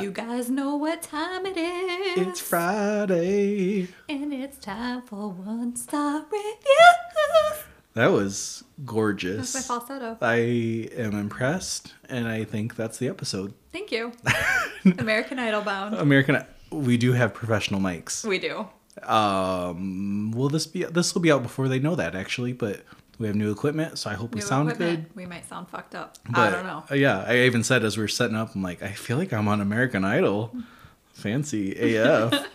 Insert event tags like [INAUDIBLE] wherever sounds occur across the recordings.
You guys know what time it is. It's Friday. And it's time for one star reviews. That was gorgeous. That's my falsetto. I am impressed, and I think that's the episode. Thank you. [LAUGHS] American Idol bound. American, we do have professional mics. We do. Um, will this be? This will be out before they know that actually, but we have new equipment, so I hope we sound equipment. good. We might sound fucked up. But, I don't know. yeah, I even said as we were setting up, I'm like, I feel like I'm on American Idol. Fancy AF. [LAUGHS]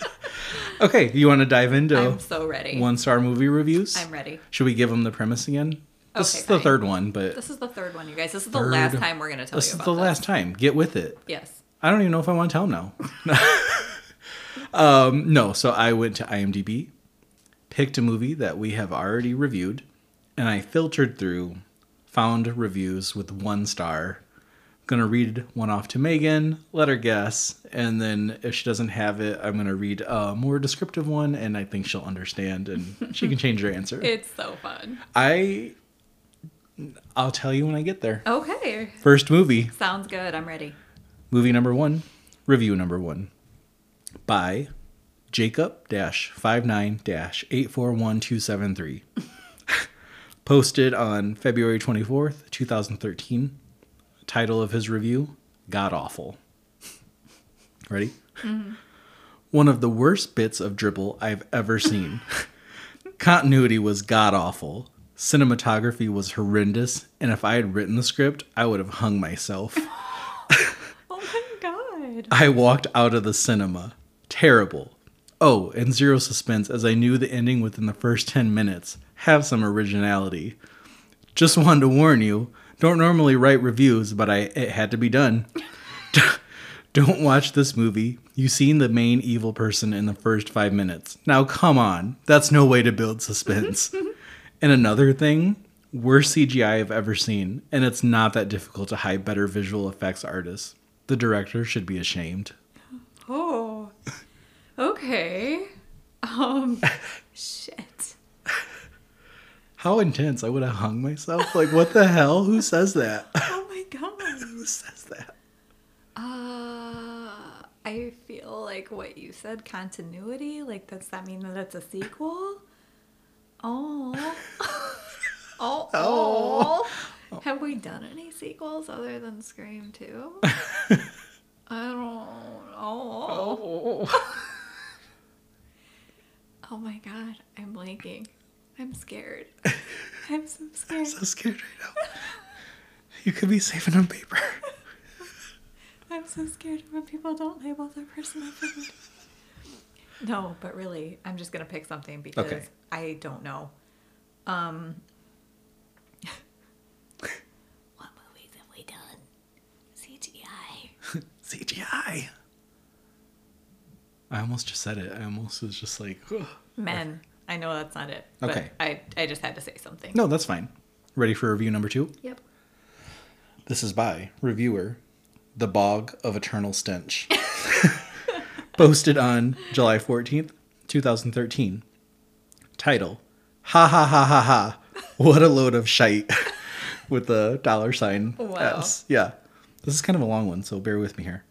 [LAUGHS] okay, you want to dive into I'm so ready. one star movie reviews? I'm ready. Should we give them the premise again? This Okay, is the fine. third one, but This is the third one, you guys. This is the last time we're going to tell this you is the this. last time. Get with it. Yes. I don't even know if I want to tell them now. [LAUGHS] um, no, so I went to IMDb, picked a movie that we have already reviewed, and I filtered through, found reviews with one star. I'm Gonna read one off to Megan, let her guess, and then if she doesn't have it, I'm gonna read a more descriptive one, and I think she'll understand and [LAUGHS] she can change her answer. It's so fun. I, I'll tell you when I get there. Okay. First movie, Sounds good. I'm ready. Movie number one, review number one, by Jacob 59 841273. [LAUGHS] Posted on February 24th, 2013. Title of his review God Awful. [LAUGHS] Ready? Mm-hmm. One of the worst bits of dribble I've ever seen. [LAUGHS] Continuity was god awful. Cinematography was horrendous, and if I had written the script, I would have hung myself. Oh my god. I walked out of the cinema. Terrible. Oh, and zero suspense as I knew the ending within the first 10 minutes. Have some originality. Just wanted to warn you, don't normally write reviews, but I it had to be done. [LAUGHS] don't watch this movie. You've seen the main evil person in the first 5 minutes. Now come on. That's no way to build suspense. [LAUGHS] and another thing, worst CGI I've ever seen, and it's not that difficult to hire better visual effects artists. The director should be ashamed. Oh. Okay. Um [LAUGHS] shit. How intense! I would have hung myself. Like, what the hell? Who says that? [LAUGHS] Oh my god. Who says that? Uh I feel like what you said continuity, like does that mean that it's a sequel? Oh. [LAUGHS] oh. Oh. Have we done any sequels other than Scream 2? I don't know. Oh. Oh my god, I'm blanking. I'm scared. [LAUGHS] I'm so scared. I'm so scared right now. You could be saving on paper. [LAUGHS] I'm so scared when people don't label their personal food. No, but really, I'm just gonna pick something because Okay. I don't know. Um, [LAUGHS] what movies have we done? CGI. CGI. I almost just said it. I almost was just like, "Ugh." Men. I know that's not it. But Okay. I I just had to say something. no, that's fine. Ready for review number two? Yep. This is by reviewer, The Bog of Eternal Stench. [LAUGHS] Posted on July 14th, 2013. Title Ha ha ha ha ha. What a load of shite. [LAUGHS] With the dollar sign. Wow. S. Yeah. This is kind of a long one, so bear with me here.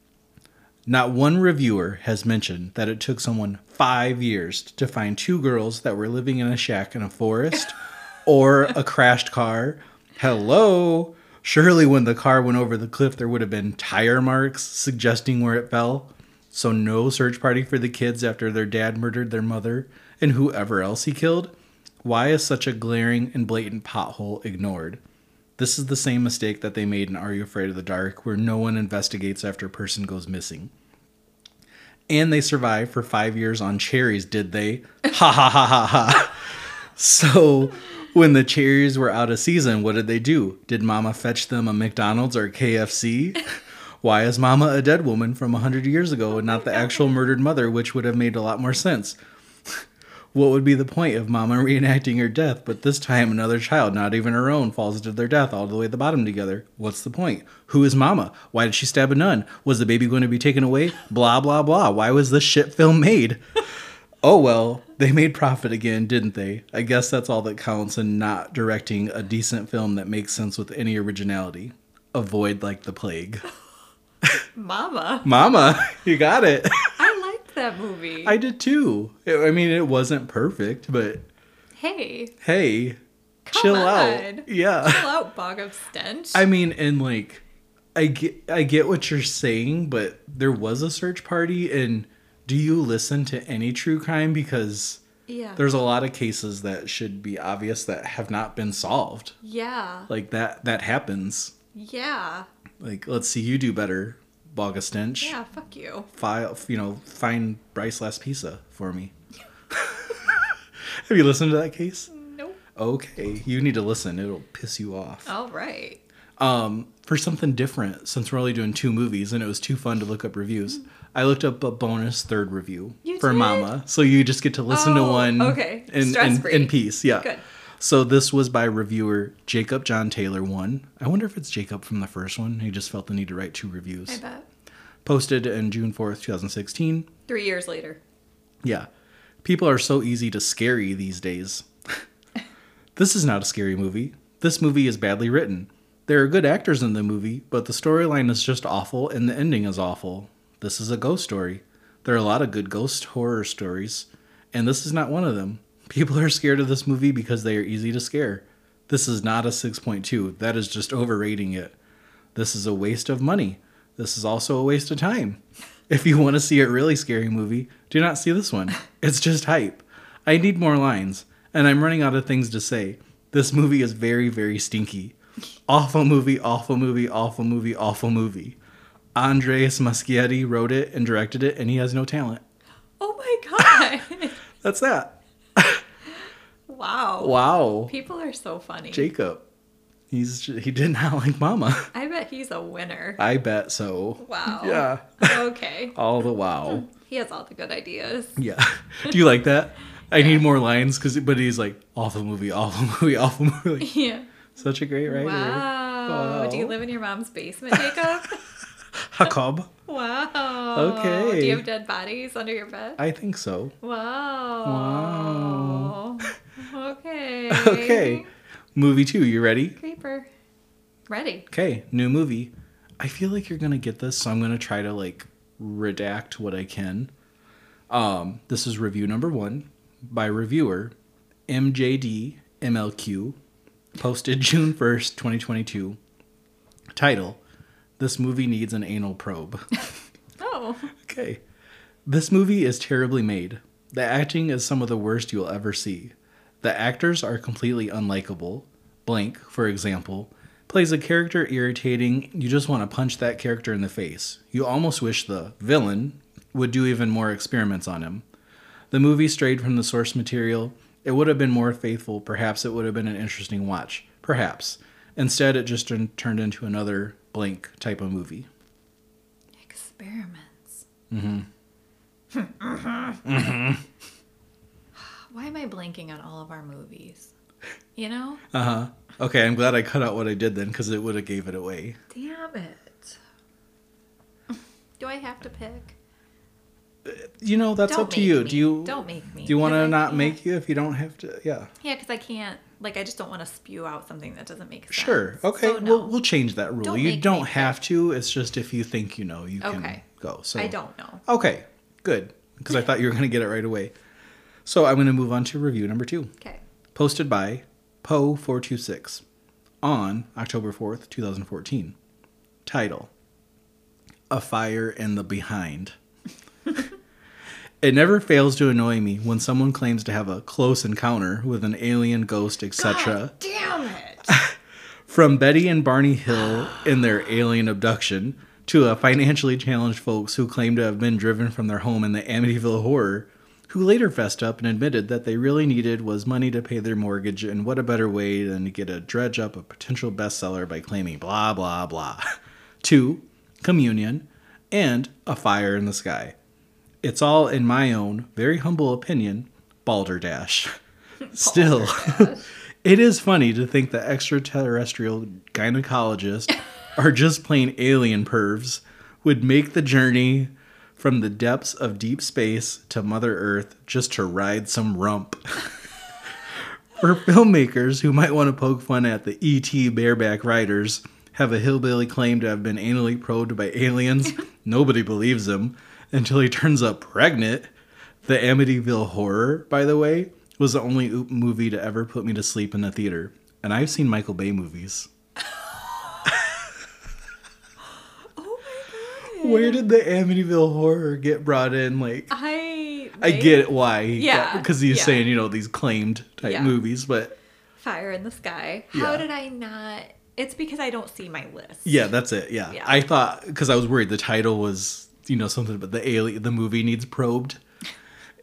Not one reviewer has mentioned that it took someone five years to find two girls that were living in a shack in a forest [LAUGHS] or a crashed car. Hello? Surely when the car went over the cliff, there would have been tire marks suggesting where it fell. So, no search party for the kids after their dad murdered their mother and whoever else he killed? Why is such a glaring and blatant pothole ignored? This is the same mistake that they made in Are You Afraid of the Dark, where no one investigates after a person goes missing. And they survived for five years on cherries, did they? Ha ha ha ha ha. So, when the cherries were out of season, what did they do? Did Mama fetch them a McDonald's or KFC? Why is Mama a dead woman from a 100 years ago and not the actual murdered mother, which would have made a lot more sense? What would be the point of Mama [LAUGHS] reenacting her death, but this time another child, not even her own, falls to their death all the way at the bottom together? What's the point? Who is Mama? Why did she stab a nun? Was the baby going to be taken away? Blah, blah, blah. Why was this shit film made? [LAUGHS] Oh well, they made profit again, didn't they? I guess that's all that counts in not directing a decent film that makes sense with any originality. Avoid like the plague. [LAUGHS] Mama. Mama, you got it. I that movie. I did too. I I mean, it wasn't perfect, but hey, hey, Come chill on. out. Yeah. chill out, bog of stench. I mean, and like, I get, I get what you're saying, but there was a search party, and do you listen to any true crime? Because yeah. there's a lot of cases that should be obvious that have not been solved. yeah. Like that, that happens. Yeah. Like, let's see you do better, Boga Stench. Yeah, fuck you. File, you know, find Bryce Laspisa for me. [LAUGHS] Have you listened to that case? Nope. Okay, you need to listen. It'll piss you off. All right. Um, for something different, since we're only doing two movies and it was too fun to look up reviews, I looked up a bonus third review You for did? Mama. So you just get to listen to one okay. in, in, in peace. Yeah. Good. So this was by reviewer Jacob John Taylor one. I wonder if it's Jacob from the first one. He just felt the need to write two reviews. I bet. Posted in June 4th, 2016. Three years later. Yeah. People are so easy to scary these days. [LAUGHS] this is not a scary movie. This movie is badly written. There are good actors in the movie, but the storyline is just awful and the ending is awful. This is a ghost story. There are a lot of good ghost horror stories, and this is not one of them. People are scared of this movie because they are easy to scare. This is not a 6.2. That is just overrating it. This is a waste of money. This is also a waste of time. If you want to see a really scary movie, do not see this one. It's just hype. I need more lines, and I'm running out of things to say. This movie is very, very stinky. Awful movie, awful movie, awful movie, awful movie. Andres Muschietti wrote it and directed it, and he has no talent. Oh my god. [LAUGHS] That's that. Wow. Wow. People are so funny. Jacob. He's he did not [LAUGHS] like Mama. I bet he's a winner. I bet so. Wow. Yeah. Okay. [LAUGHS] All the wow. Hmm. He has all the good ideas. Yeah. [LAUGHS] Do you like that? I need more lines because, but he's like awful movie, awful movie, awful movie. Yeah. such a great writer. Wow. Do you live in your mom's basement, Jacob? Jacob. wow. Okay. Do you have dead bodies under your bed? I think so. Wow. Okay. [LAUGHS] Okay. Movie two. You ready? Creeper. Ready. Okay. New movie. I feel like you're gonna get this, so I'm gonna try to like redact what I can. Um, this is review number one by reviewer MJD MLQ, posted [LAUGHS] June 1st, 2022. Title: This movie needs an anal probe. [LAUGHS] Oh. Okay. This movie is terribly made. The acting is some of the worst you'll ever see. The actors are completely unlikable. Blank, for example, plays a character irritating, you just want to punch that character in the face. You almost wish the villain would do even more experiments on him. The movie strayed from the source material. It would have been more faithful. Perhaps it would have been an interesting watch. Perhaps. Instead, it just turned into another blank type of movie. Experiments. Mm-hmm. [LAUGHS] [LAUGHS] Why am I blanking on all of our movies? You know? Uh huh. Okay, I'm glad I cut out what I did then because it would have gave it away. Damn it. Do I have to pick? You know, that's Don't up to you. me. Do you Don't make me. do you want to not make you if you don't have to? Yeah. Yeah, because I can't. Like, I just don't want to spew out something that doesn't make sense. Sure. Okay. So, no. We'll we'll change that rule. Don't you don't have to. It's just if you think you know, you can go. So I don't know. Okay. Good. Because I [LAUGHS] thought you were going to get it right away. So I'm going to move on to review number two. Okay. posted by Poe426 on October 4th, 2014. Title A Fire in the Behind. [LAUGHS] it never fails to annoy me when someone claims to have a close encounter with an alien, ghost, etc. Damn it. [LAUGHS] From Betty and Barney Hill in their alien abduction to a financially challenged folks who claim to have been driven from their home in the Amityville horror, who later fessed up and admitted that they really needed was money to pay their mortgage, and what a better way than to get a dredge up a potential bestseller by claiming blah blah blah. [LAUGHS] Two, communion and a fire in the sky. It's all, in my own very humble opinion, balderdash. [LAUGHS] Still, [LAUGHS] it is funny to think that extraterrestrial gynecologists are just plain alien pervs would make the journey from the depths of deep space to Mother Earth just to ride some rump. [LAUGHS] For filmmakers who might want to poke fun at the ET bareback riders, have a hillbilly claim to have been anally probed by aliens. [LAUGHS] Nobody believes him until he turns up pregnant. The Amityville Horror, by the way, was the only oop movie to ever put me to sleep in the theater. And I've seen Michael Bay movies. Where did the Amityville Horror get brought in? Like, I I they- get why. Yeah, Because he's yeah. saying, you know, these claimed type Yeah. movies, but Fire in the Sky. How Yeah. did I not? It's because I don't see my list. yeah, that's it. Yeah. I thought, because I was worried the title was, you know, something about the alien, the movie needs probed. [LAUGHS]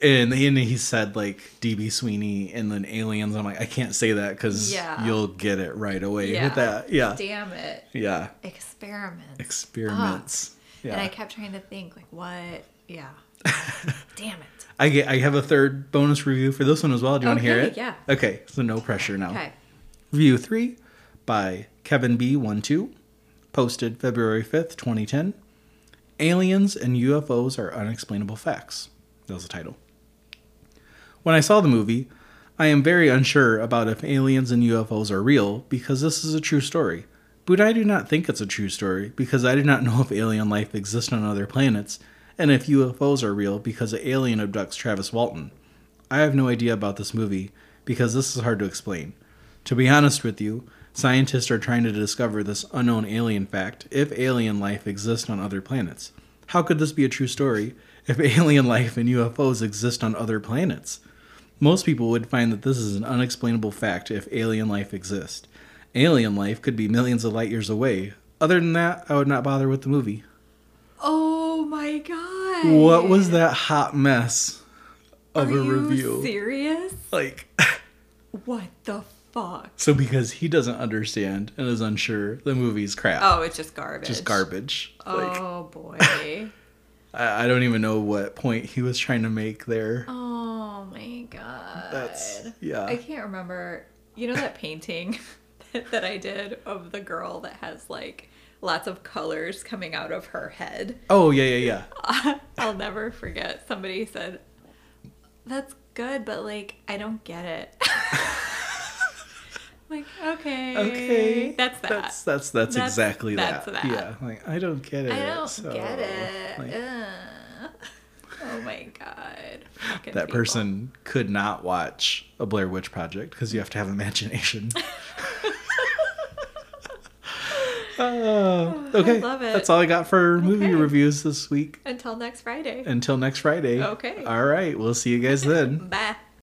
And, and he said like DB Sweeney and then aliens. I'm like, I can't say that because Yeah. you'll get it right away with that. Yeah. Damn it. Yeah. experiments. Experiments. Yeah. And I kept trying to think, like, what? Yeah. [LAUGHS] Damn it. I get. I have a third bonus review for this one as well. Do you want to hear Okay, it? yeah. Okay. So no pressure now. Okay. Review three by Kevin B12, posted February 5th, 2010. Aliens and UFOs are unexplainable facts. That was the title. When I saw the movie, I am very unsure about if aliens and UFOs are real because this is a true story. But I do not think it's a true story because I do not know if alien life exists on other planets and if UFOs are real because an alien abducts Travis Walton. I have no idea about this movie because this is hard to explain. To be honest with you, scientists are trying to discover this unknown alien fact if alien life exists on other planets. How could this be a true story if [LAUGHS] alien life and UFOs exist on other planets? Most people would find that this is an unexplainable fact if alien life exists. Alien life could be millions of light years away. Other than that, I would not bother with the movie. Oh my god. What was that hot mess of Are a you review? serious? Like, [LAUGHS] What the fuck? so because he doesn't understand and is unsure, the movie's crap. Oh, it's just garbage. just garbage. Like, Oh boy. [LAUGHS] I, I don't even know what point he was trying to make there. oh my god. That's yeah. I can't remember. You know that painting [LAUGHS] [LAUGHS] that, I did of the girl that has like lots of colors coming out of her head? oh yeah, yeah, yeah. [LAUGHS] I'll never forget. Somebody said, "That's good, but like I don't get it." [LAUGHS] like okay, Okay, that's that. That's that's that's, That's- exactly that's that. that. Yeah, like I don't get it. I don't so, get it. like. Oh my god. Fucking that people. person could not watch a Blair Witch Project because you have to have imagination. Uh, okay, love it. that's all I got for movie Okay. reviews this week. Until next Friday. Until next Friday. Okay. All right, we'll see you guys then. [LAUGHS] Bye.